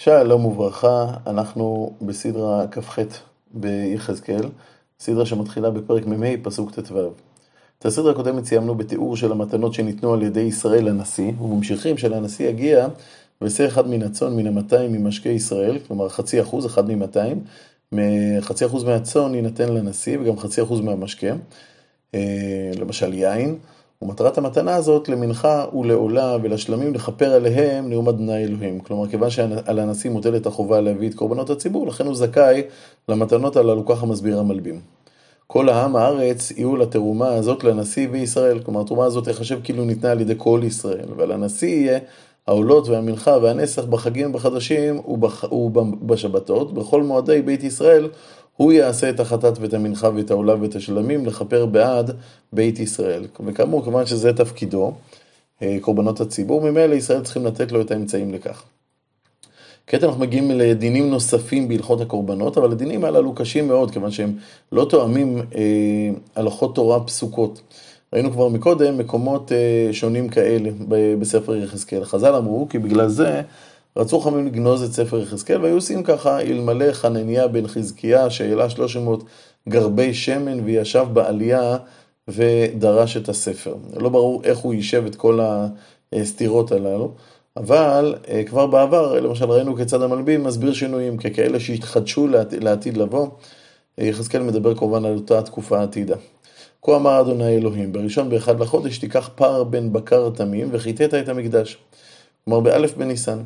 שלום וברכה, אנחנו בסדרה כ"ח ביחזקאל, סדרה שמתחילה בפרק מ"ה, פסוק ט"ו. את הסדרה הקודמת סיימנו בתיאור של המתנות שניתנו על ידי ישראל לנשיא, וממשיכים שלנשיא יגיע ועשה אחד מן הצאן, מן המאתיים ממשקי ישראל, כלומר חצי אחוז, אחד ממאתיים, חצי אחוז מהצאן יינתן לנשיא וגם חצי אחוז מהמשקה, אה, למשל יין. ומטרת המתנה הזאת למנחה ולעולה ולשלמים לכפר עליהם נאום אדוני אלוהים. כלומר, כיוון שעל הנשיא מוטלת החובה להביא את קורבנות הציבור, לכן הוא זכאי למתנות הללו, ככה מסביר המלבים. כל העם הארץ יהיו לתרומה הזאת לנשיא וישראל. כלומר, התרומה הזאת תחשב כאילו ניתנה על ידי כל ישראל, ועל הנשיא יהיה העולות והמנחה והנסח בחגים ובחדשים ובשבתות, בכל מועדי בית ישראל הוא יעשה את החטאת ואת המנחה ואת העולה ואת השלמים לכפר בעד בית ישראל. וכאמור, כמובן שזה תפקידו, אה, קורבנות הציבור, ממילא ישראל צריכים לתת לו את האמצעים לכך. כעת אנחנו מגיעים לדינים נוספים בהלכות הקורבנות, אבל הדינים הללו קשים מאוד, כיוון שהם לא תואמים אה, הלכות תורה פסוקות. ראינו כבר מקודם מקומות אה, שונים כאלה בספר יחזקאל. חז"ל אמרו כי בגלל זה רצו חכמים לגנוז את ספר יחזקאל, והיו עושים ככה, אלמלא חנניה בן חזקיה, שהעלה 300 גרבי שמן וישב בעלייה ודרש את הספר. לא ברור איך הוא יישב את כל הסתירות הללו, אבל אה, כבר בעבר, למשל ראינו כיצד המלבין מסביר שינויים ככאלה שהתחדשו לעתיד לבוא. יחזקאל מדבר כמובן על אותה תקופה עתידה. כה אמר אדוני אלוהים, בראשון באחד לחודש תיקח פר בן בקר תמים וחיטאת את המקדש. כלומר באלף בניסן.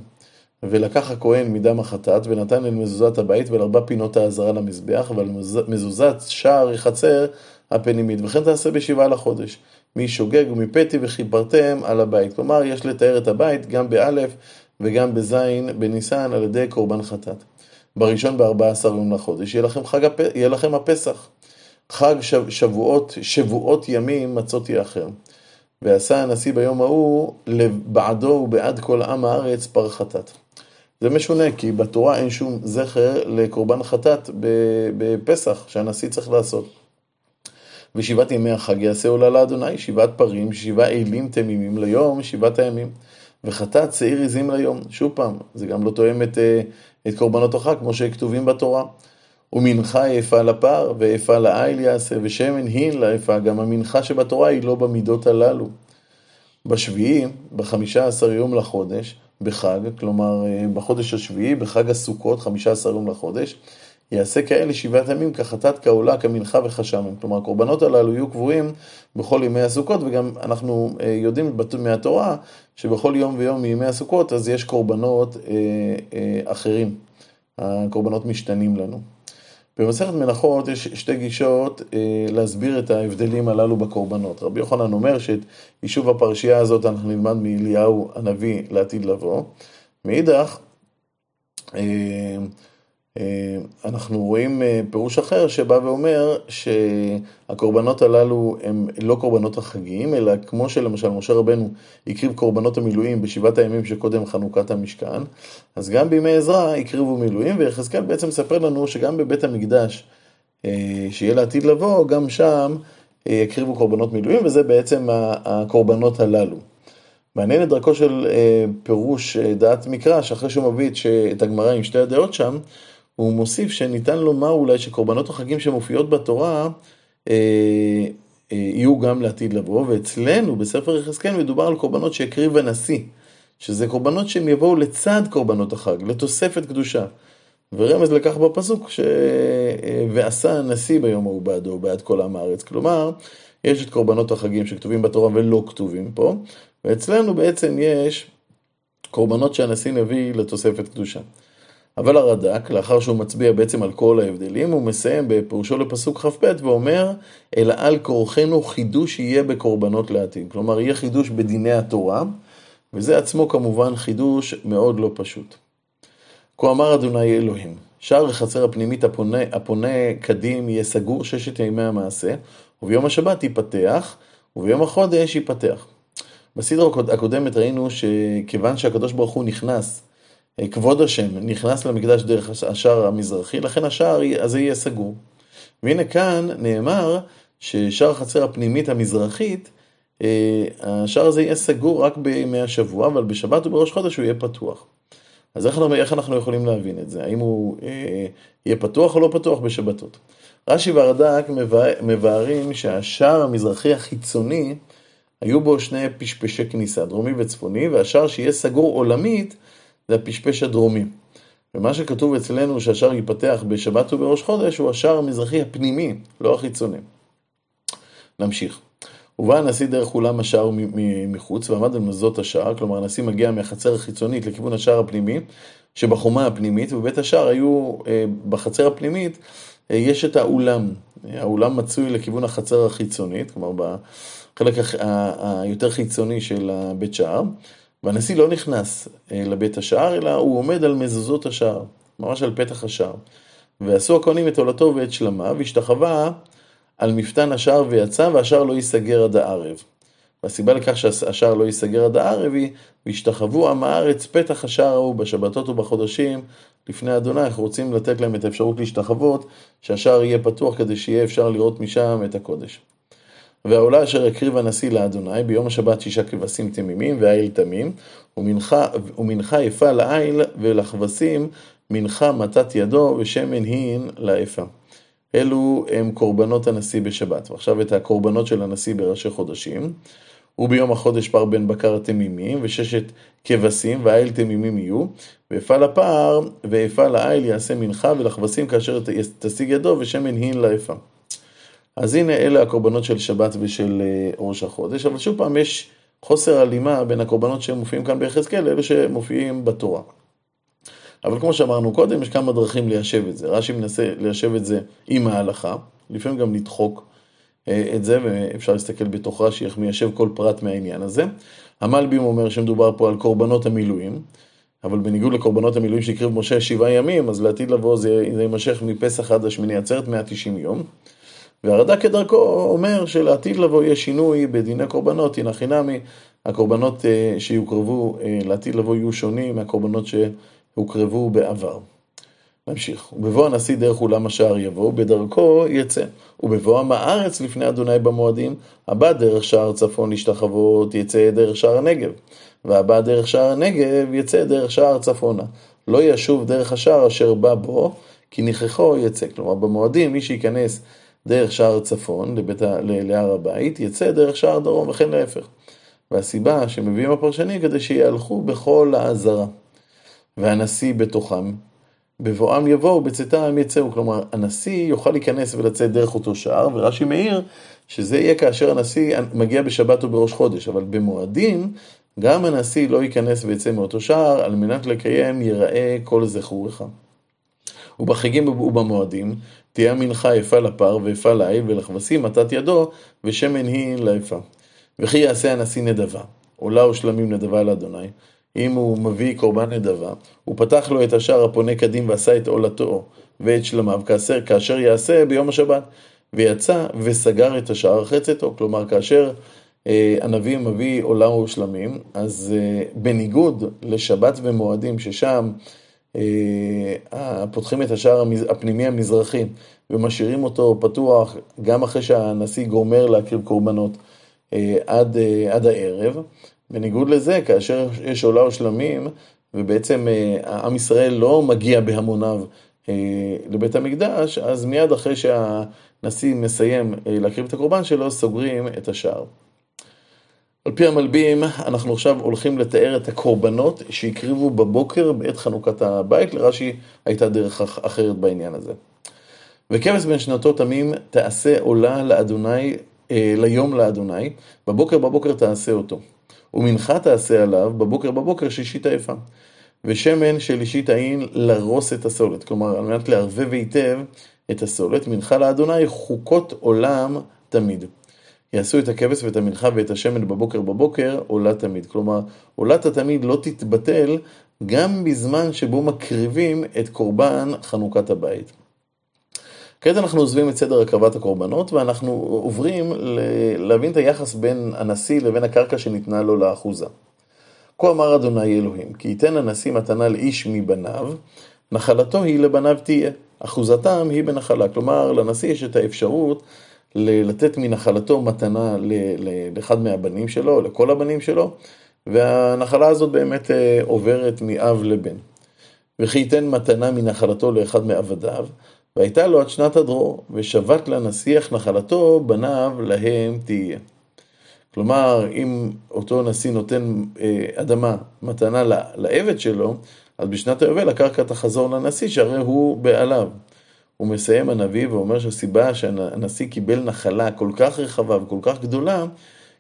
ולקח הכהן מדם החטאת, ונתן אל מזוזת הבית ואל ארבע פינות האזרה למזבח, ועל מזוזת שער חצר הפנימית, וכן תעשה בשבעה לחודש. משוגג ומפתי וכיפרתם על הבית. כלומר, יש לתאר את הבית גם באלף וגם בזין בניסן על ידי קורבן חטאת. בראשון בארבע עשר יום לחודש יהיה לכם, חג הפ... יהיה לכם הפסח. חג שבועות, שבועות ימים מצות יאחר. ועשה הנשיא ביום ההוא לבעדו ובעד כל עם הארץ פר חטאת. זה משונה, כי בתורה אין שום זכר לקורבן חטאת בפסח, שהנשיא צריך לעשות. ושבעת ימי החג יעשה עולה לאדוני, שבעת פרים, שבעה אלים תמימים ליום, שבעת הימים. וחטאת שעיר עזים ליום. שוב פעם, זה גם לא תואם את, אה, את קורבנות החג, כמו שכתובים בתורה. ומנחה יפה לפר, ויפה לעיל יעשה, ושמן הין ליפה. גם המנחה שבתורה היא לא במידות הללו. בשביעי, בחמישה עשר יום לחודש, בחג, כלומר אה, בחודש השביעי, בחג הסוכות, חמישה עשר יום לחודש, יעשה כאלה שבעת ימים כחטאת, כעולה, כמנחה וכשמן. כלומר, הקורבנות הללו יהיו קבועים בכל ימי הסוכות, וגם אנחנו אה, יודעים מהתורה שבכל יום ויום מימי הסוכות, אז יש קורבנות אה, אחרים. הקורבנות משתנים לנו. במסכת מלאכות יש שתי גישות אה, להסביר את ההבדלים הללו בקורבנות. רבי יוחנן אומר שאת יישוב הפרשייה הזאת אנחנו נלמד מאליהו הנביא לעתיד לבוא. מאידך, אה, אנחנו רואים אה, פירוש אחר שבא ואומר שהקורבנות הללו הם לא קורבנות החגים, אלא כמו שלמשל משה רבנו הקריב קורבנות המילואים בשבעת הימים שקודם חנוכת המשכן, אז גם בימי עזרא הקריבו מילואים, ויחזקאל בעצם מספר לנו שגם בבית המקדש אה, שיהיה לעתיד לבוא, גם שם יקריבו קורבנות מילואים, וזה בעצם הקורבנות הללו. מעניין את דרכו של פירוש דעת מקרא, שאחרי שהוא מביא את הגמרא עם שתי הדעות שם, הוא מוסיף שניתן לומר אולי שקורבנות החגים שמופיעות בתורה אה, אה, יהיו גם לעתיד לבוא, ואצלנו בספר יחזקאל מדובר על קורבנות שהקריב הנשיא, שזה קורבנות שהם יבואו לצד קורבנות החג, לתוספת קדושה. ורמז לכך בפסוק, ש... אה, ועשה הנשיא ביום ההוא בעדו, בעד כל עם הארץ. כלומר, יש את קורבנות החגים שכתובים בתורה ולא כתובים פה, ואצלנו בעצם יש קורבנות שהנשיא מביא לתוספת קדושה. אבל הרד"ק, לאחר שהוא מצביע בעצם על כל ההבדלים, הוא מסיים בפירושו לפסוק כ"ב ואומר, אלא על כורחנו חידוש יהיה בקורבנות לעתיד. כלומר, יהיה חידוש בדיני התורה, וזה עצמו כמובן חידוש מאוד לא פשוט. כה אמר אדוני אלוהים, שער החצר הפנימית הפונה, הפונה קדים יהיה סגור ששת ימי המעשה, וביום השבת ייפתח, וביום החודש ייפתח. בסדרה הקודמת ראינו שכיוון שהקדוש ברוך הוא נכנס כבוד השם נכנס למקדש דרך השער המזרחי, לכן השער הזה יהיה סגור. והנה כאן נאמר ששער החצר הפנימית המזרחית, אה, השער הזה יהיה סגור רק בימי השבוע, אבל בשבת ובראש חודש הוא יהיה פתוח. אז איך, איך אנחנו יכולים להבין את זה? האם הוא אה, יהיה פתוח או לא פתוח בשבתות? רש"י והרד"ק מבארים שהשער המזרחי החיצוני, היו בו שני פשפשי כניסה, דרומי וצפוני, והשער שיהיה סגור עולמית זה הפשפש הדרומי. ומה שכתוב אצלנו שהשער ייפתח בשבת ובראש חודש הוא השער המזרחי הפנימי, לא החיצוני. נמשיך. ובא הנשיא דרך אולם השער מחוץ ועמד על מזוזות השער, כלומר הנשיא מגיע מהחצר החיצונית לכיוון השער הפנימי, שבחומה הפנימית, ובבית השער היו, אה, בחצר הפנימית, אה, יש את האולם. האולם מצוי לכיוון החצר החיצונית, כלומר בחלק היותר חיצוני של הבית שער, והנשיא לא נכנס אה, לבית השער, אלא הוא עומד על מזוזות השער, ממש על פתח השער. ועשו הכהנים את עולתו ואת שלמה, והשתחווה על מפתן השער ויצא, והשער לא ייסגר עד הערב. והסיבה לכך שהשער לא ייסגר עד הערב היא, והשתחוו עם הארץ פתח השער ההוא בשבתות ובחודשים לפני אדוני, אנחנו רוצים לתת להם את האפשרות להשתחוות, שהשער יהיה פתוח כדי שיהיה אפשר לראות משם את הקודש. והעולה אשר הקריב הנשיא לאדוני ביום השבת שישה כבשים תמימים והאיל תמים, ומנחה יפה לאיל ולכבשים מנחה מתת ידו ושמן הין לאפה. אלו הם קורבנות הנשיא בשבת. ועכשיו את הקורבנות של הנשיא בראשי חודשים. וביום החודש פר בן בקר תמימים, וששת כבשים, והאיל תמימים יהיו, ואפל הפר, ואפל האיל יעשה מנחה, ולכבשים כאשר תשיג ידו, ושמן הין לאפה. אז הנה אלה הקורבנות של שבת ושל אה, ראש החודש, אבל שוב פעם יש חוסר הלימה בין הקורבנות שמופיעים כאן ביחזקאל לאלה שמופיעים בתורה. אבל כמו שאמרנו קודם, יש כמה דרכים ליישב את זה. רש"י מנסה ליישב את זה עם ההלכה, לפעמים גם לדחוק אה, את זה, ואפשר להסתכל בתוך רש"י איך מיישב כל פרט מהעניין הזה. המלבים אומר שמדובר פה על קורבנות המילואים, אבל בניגוד לקורבנות המילואים שהקריב משה שבעה ימים, אז לעתיד לבוא זה, זה יימשך מפסח עד השמיני עצרת 190 יום. והרד"ק כדרכו אומר שלעתיד לבוא יהיה שינוי בדיני קורבנות, הנה חינמי, הקורבנות אה, שיוקרבו אה, לעתיד לבוא יהיו שונים מהקורבנות שהוקרבו בעבר. נמשיך. ובבוא הנשיא דרך אולם השער יבוא, ובדרכו יצא. ובבוא עם הארץ לפני אדוני במועדים, הבא דרך שער צפון להשתחוות, יצא דרך שער הנגב. והבא דרך שער הנגב, יצא דרך שער צפונה. לא ישוב דרך השער אשר בא בו, כי נכחו יצא. כלומר, במועדים, מי שייכנס דרך שער צפון לבית, להר הבית, יצא דרך שער דרום, וכן להפך. והסיבה שמביאים הפרשנים כדי שיהלכו בכל העזרה. והנשיא בתוכם, בבואם יבואו, בצאתם יצאו. כלומר, הנשיא יוכל להיכנס ולצאת דרך אותו שער, ורש"י מעיר שזה יהיה כאשר הנשיא מגיע בשבת או בראש חודש, אבל במועדים, גם הנשיא לא ייכנס ויצא מאותו שער, על מנת לקיים יראה כל זכורך. ובחגים ובמועדים, תהיה המנחה יפה לפר ויפה לעיל ולכבשים מתת ידו, ושמן היא לאפה. וכי יעשה הנשיא נדבה, עולה ושלמים נדבה לאדוני, אם הוא מביא קורבן נדבה, הוא פתח לו את השער הפונה קדים ועשה את עולתו ואת שלמיו, כאשר, כאשר יעשה ביום השבת. ויצא וסגר את השער חצתו, כלומר כאשר אה, הנביא מביא עולה ושלמים, אז אה, בניגוד לשבת ומועדים, ששם פותחים את השער הפנימי המזרחי ומשאירים אותו פתוח גם אחרי שהנשיא גומר להקריב קורבנות אה, עד, אה, עד הערב. בניגוד לזה, כאשר יש עולה ושלמים, ובעצם עם ישראל לא מגיע בהמוניו לבית המקדש, אז מיד אחרי שהנשיא מסיים להקריב את הקורבן שלו, סוגרים את השער. על פי המלבים, אנחנו עכשיו הולכים לתאר את הקורבנות שהקריבו בבוקר בעת חנוכת הבית, לרש"י הייתה דרך אחרת בעניין הזה. וכבש בין שנתו תמים תעשה עולה לאדוני, אה, ליום לאדוני, בבוקר בבוקר תעשה אותו. ומנחה תעשה עליו, בבוקר בבוקר שישית היפה. ושמן של אישית העין לרוס את הסולת, כלומר על מנת לערבב היטב את הסולת, מנחה לאדוני חוקות עולם תמיד. יעשו את הכבש ואת המנחה ואת השמן בבוקר בבוקר, עולה תמיד. כלומר, עולת התמיד לא תתבטל גם בזמן שבו מקריבים את קורבן חנוכת הבית. כעת אנחנו עוזבים את סדר הקרבת הקורבנות ואנחנו עוברים להבין את היחס בין הנשיא לבין הקרקע שניתנה לו לאחוזה. כה אמר אדוני אלוהים, כי ייתן הנשיא מתנה לאיש מבניו, נחלתו היא לבניו תהיה, אחוזתם היא בנחלה. כלומר, לנשיא יש את האפשרות לתת מנחלתו מתנה לאחד מהבנים שלו, לכל הבנים שלו, והנחלה הזאת באמת אה, עוברת מאב לבן. וכי ייתן מתנה מנחלתו לאחד מעבדיו, והייתה לו עד שנת הדרור, ושבת לנסיח נחלתו, בניו להם תהיה. כלומר, אם אותו נשיא נותן אה, אדמה, מתנה לעבד שלו, אז בשנת היובל הקרקע תחזור לנשיא, שהרי הוא בעליו. הוא מסיים הנביא ואומר שהסיבה שהנשיא קיבל נחלה כל כך רחבה וכל כך גדולה,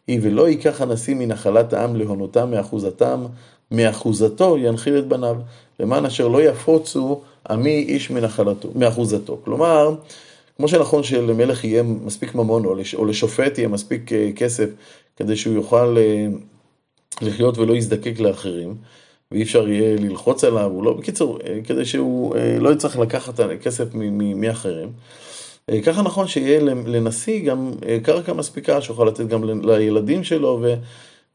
היא ולא ייקח הנשיא מנחלת העם להונותם מאחוזתם, מאחוזתו ינחיל את בניו, למען אשר לא יפוצו עמי איש מנחלתו, מאחוזתו. כלומר, כמו שנכון שלמלך יהיה מספיק ממון, או לשופט יהיה מספיק אה, כסף כדי שהוא יוכל אה, לחיות ולא יזדקק לאחרים, ואי אפשר יהיה ללחוץ עליו, הוא לא, בקיצור, אה, כדי שהוא לא יצטרך לקחת כסף מאחרים. ככה נכון שיהיה לנשיא גם קרקע מספיקה שיוכל לתת גם לילדים שלו, ו,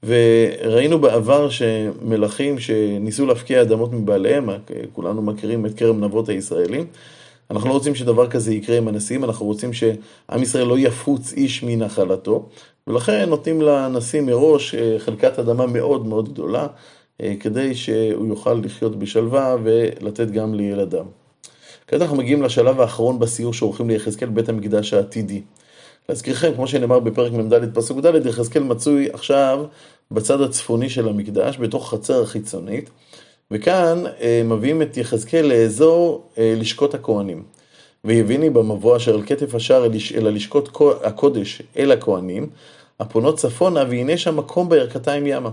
וראינו בעבר שמלכים שניסו להפקיע אדמות מבעליהם, כולנו מכירים את כרם נבות הישראלים, אנחנו לא רוצים שדבר כזה יקרה עם הנשיאים, אנחנו רוצים שעם ישראל לא יפוץ איש מנחלתו, ולכן נותנים לנשיא מראש אה, חלקת אדמה מאוד מאוד גדולה, אה, כדי שהוא יוכל לחיות בשלווה ולתת גם לילדיו. כעת אנחנו מגיעים לשלב האחרון בסיור שעורכים ליחזקאל בית המקדש העתידי. להזכירכם, כמו שנאמר בפרק מ"ד פסוק ד', יחזקאל מצוי עכשיו בצד הצפוני של המקדש, בתוך חצר החיצונית. וכאן אה, מביאים את יחזקאל לאזור אה, לשכות הכהנים. ויביני במבוא אשר על כתף השער אל הלשכות הקודש אל הכהנים, הפונות צפונה, והנה שם מקום בירכתיים ימה.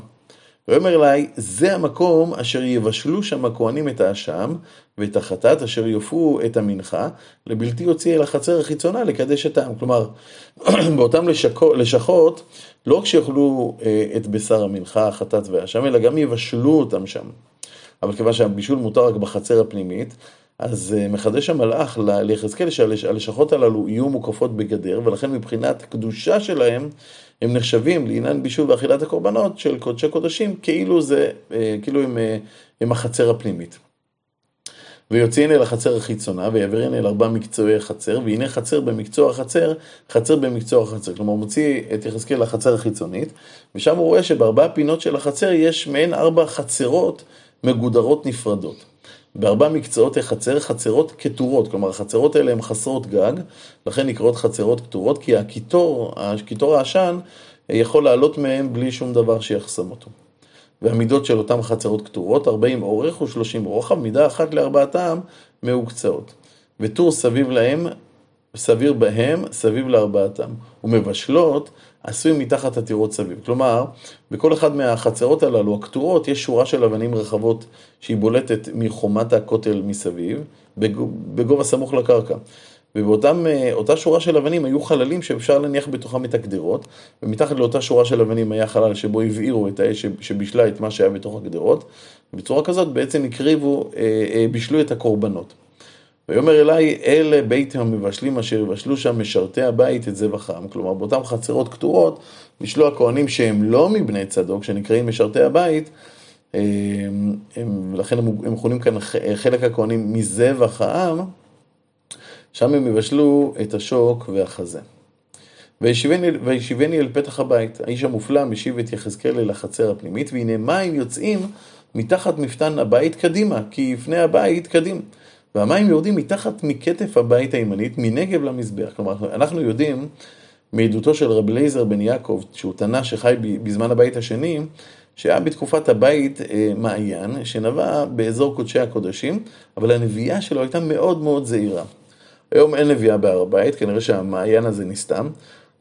ויאמר אלי, זה המקום אשר יבשלו שם הכהנים את האשם, ואת החטאת אשר יופו את המנחה, לבלתי יוציא אל החצר החיצונה לקדש את העם. כלומר, באותם לשקו, לשכות, לא רק שיאכלו אה, את בשר המנחה, החטאת והאשם, אלא גם יבשלו אותם שם. אבל כיוון שהבישול מותר רק בחצר הפנימית, אז אה, מחדש המלאך ליחזקאל שהלשכות הללו יהיו מוקפות בגדר, ולכן מבחינת קדושה שלהם, הם נחשבים לעניין בישול ואכילת הקורבנות של קודשי קודשים, כאילו זה, אה, כאילו הם, אה, הם החצר הפנימית. ויוציאין אל החצר החיצונה, ויעבירין אל ארבע מקצועי החצר, והנה חצר במקצוע החצר, חצר במקצוע החצר. כלומר, מוציא את יחזקאל לחצר החיצונית, ושם הוא רואה שבארבע פינות של החצר יש מעין ארבע חצרות מגודרות נפרדות. בארבע מקצועות החצר, חצרות כתורות, כלומר החצרות האלה הן חסרות גג, לכן נקראות חצרות כתורות, כי הקיטור, הקיטור העשן יכול לעלות מהם בלי שום דבר שיחסם אותו. והמידות של אותן חצרות כתורות, 40 אורך ו-30 רוחב, מידה אחת לארבעתם מהוקצעות. וטור סביב להם, סביר בהם, סביב לארבעתם. ומבשלות עשוי מתחת הטירות סביב. כלומר, בכל אחד מהחצרות הללו, הכתורות, יש שורה של אבנים רחבות שהיא בולטת מחומת הכותל מסביב, בגובה סמוך לקרקע. ובאותה אה, שורה של אבנים היו חללים שאפשר להניח בתוכם את הגדרות, ומתחת לאותה שורה של אבנים היה חלל שבו הבעירו את האש שבישלה את מה שהיה בתוך הגדרות. בצורה כזאת בעצם הקריבו, אה, אה, בישלו את הקורבנות. ויאמר אליי, אלה בית המבשלים אשר יבשלו שם משרתי הבית את זבחם. כלומר, באותן חצרות כתורות, בישלו הכהנים שהם לא מבני צדוק, שנקראים משרתי הבית, הם, הם, לכן הם, הם מכונים כאן חלק הכהנים מזבח העם, שם הם יבשלו את השוק והחזה. וישיבני אל פתח הבית, האיש המופלא משיב את יחזקאל אל החצר הפנימית, והנה מים יוצאים מתחת מפתן הבית קדימה, כי יפני הבית קדים. והמים יורדים מתחת מכתף הבית הימנית, מנגב למזבח. כלומר, אנחנו יודעים מעדותו של רב לייזר בן יעקב, שהוא תנא שחי בזמן הבית השני, שהיה בתקופת הבית אה, מעיין, שנבע באזור קודשי הקודשים, אבל הנביאה שלו הייתה מאוד מאוד זהירה. היום אין נביאה בהר הבית, כנראה שהמעיין הזה נסתם,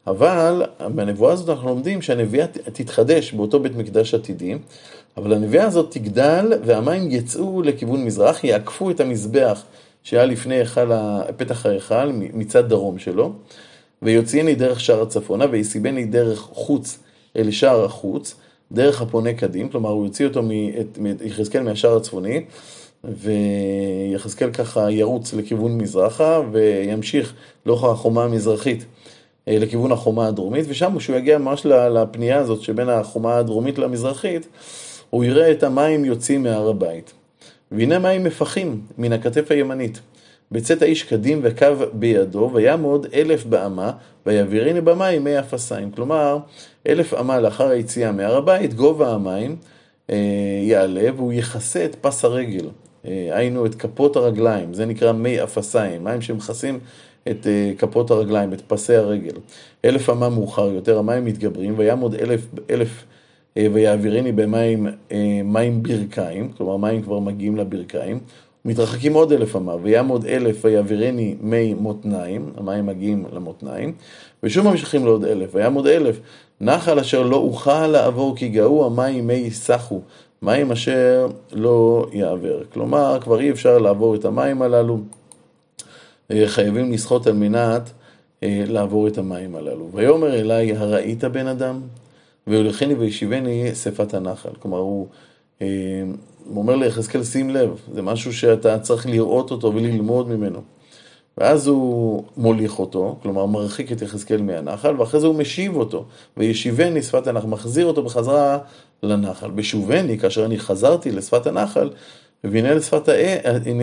אבל בנבואה הזאת אנחנו לומדים שהנביאה תתחדש באותו בית מקדש עתידי, אבל הנביאה הזאת תגדל והמים יצאו לכיוון מזרח, יעקפו את המזבח שהיה לפני היכל, פתח ההיכל מצד דרום שלו, ויוציאני דרך שער הצפונה ויסיבני דרך חוץ אל שער החוץ, דרך הפונה קדים, כלומר הוא יוציא אותו מיחזקאל מהשער הצפוני, ויחזקאל ככה ירוץ לכיוון מזרחה וימשיך לאורך החומה המזרחית אה, לכיוון החומה הדרומית, ושם כשהוא יגיע ממש לפנייה הזאת שבין החומה הדרומית למזרחית, הוא יראה את המים יוצאים מהר הבית. והנה מים מפחים מן הכתף הימנית. בצאת האיש קדים וקו בידו, ויעמוד אלף באמה, ויעביריני במים מי אפסיים. כלומר, אלף אמה לאחר היציאה מהר הבית, גובה המים אה, יעלה, והוא יכסה את פס הרגל היינו את כפות הרגליים, זה נקרא מי אפסיים, מים שמכסים את כפות הרגליים, את פסי הרגל. אלף אמה מאוחר יותר, המים מתגברים, ויעמוד אלף, אלף ויעבירני במים מים ברכיים, כלומר מים כבר מגיעים לברכיים, מתרחקים עוד אלף אמה, ויעמוד אלף ויעבירני מי מותניים, המים מגיעים למותניים, ושוב ממשיכים לעוד אלף, ויעמוד אלף, נחל אשר לא אוכל לעבור כי גאו המים מי יסחו, מים אשר לא יעבר. כלומר, כבר אי אפשר לעבור את המים הללו, חייבים לשחות על מנת לעבור את המים הללו. ויאמר אליי, הראית בן אדם? ויולכני וישיבני שפת הנחל. כלומר, הוא... הוא אומר ליחזקאל, שים לב, זה משהו שאתה צריך לראות אותו וללמוד ממנו. ואז הוא מוליך אותו, כלומר מרחיק את יחזקאל מהנחל, ואחרי זה הוא משיב אותו, וישיבני שפת הנחל, מחזיר אותו בחזרה לנחל. בשובני, כאשר אני חזרתי לשפת הנחל, והנה לשפת,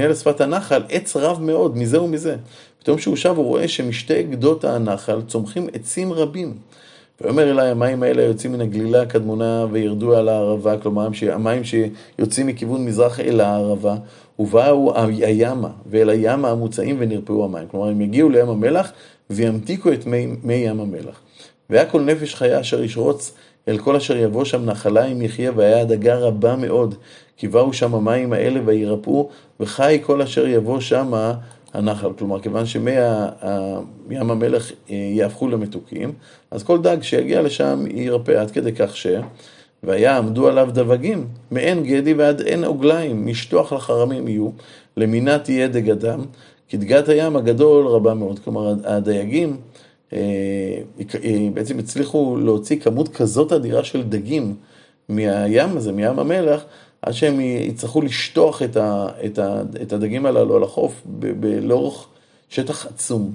לשפת הנחל עץ רב מאוד, מזה ומזה. פתאום כשהוא שב הוא רואה שמשתי גדות הנחל צומחים עצים רבים. ואומר אליי, המים האלה יוצאים מן הגלילה הקדמונה וירדו על הערבה, כלומר המים שיוצאים מכיוון מזרח אל הערבה, ובאו הימה, ואל הימה המוצאים ונרפאו המים. כלומר, הם יגיעו לים המלח וימתיקו את מי, מי ים המלח. והיה כל נפש חיה אשר ישרוץ אל כל אשר יבוא שם נחלה עם יחיה, והיה הדגה רבה מאוד, כי באו שם המים האלה וירפאו, וחי כל אשר יבוא שמה הנחל, כלומר, כיוון שמי ים המלח אה, יהפכו למתוקים, אז כל דג שיגיע לשם ירפא עד כדי כך ש... והיה עמדו עליו דבגים, מעין גדי ועד עין עוגליים, משטוח לחרמים יהיו, למינה תהיה דגדם, דגת הים הגדול רבה מאוד. כלומר, הדייגים אה, אה, בעצם הצליחו להוציא כמות כזאת אדירה של דגים מהים הזה, מים המלח, עד שהם יצטרכו לשטוח את, ה, את, ה, את הדגים הללו על החוף לאורך שטח עצום.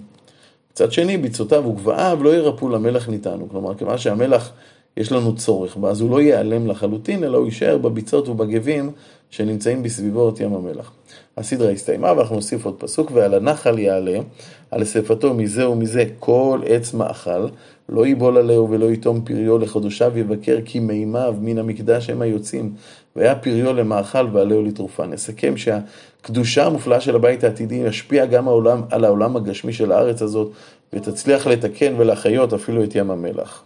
מצד שני, ביצותיו וגבעיו לא ירפאו למלח ניתנו. כלומר, כיוון שהמלח יש לנו צורך בה, אז הוא לא ייעלם לחלוטין, אלא הוא יישאר בביצות ובגבים שנמצאים בסביבות ים המלח. הסדרה הסתיימה ואנחנו נוסיף עוד פסוק, ועל הנחל יעלה, על שפתו מזה ומזה כל עץ מאכל, לא יבול עליהו ולא יתום פריו לחודשיו יבקר כי מימיו מן המקדש הם היוצאים, והיה פריו למאכל ועליהו לתרופה. נסכם שהקדושה המופלאה של הבית העתידי ישפיע גם העולם, על העולם הגשמי של הארץ הזאת, ותצליח לתקן ולהחיות אפילו את ים המלח.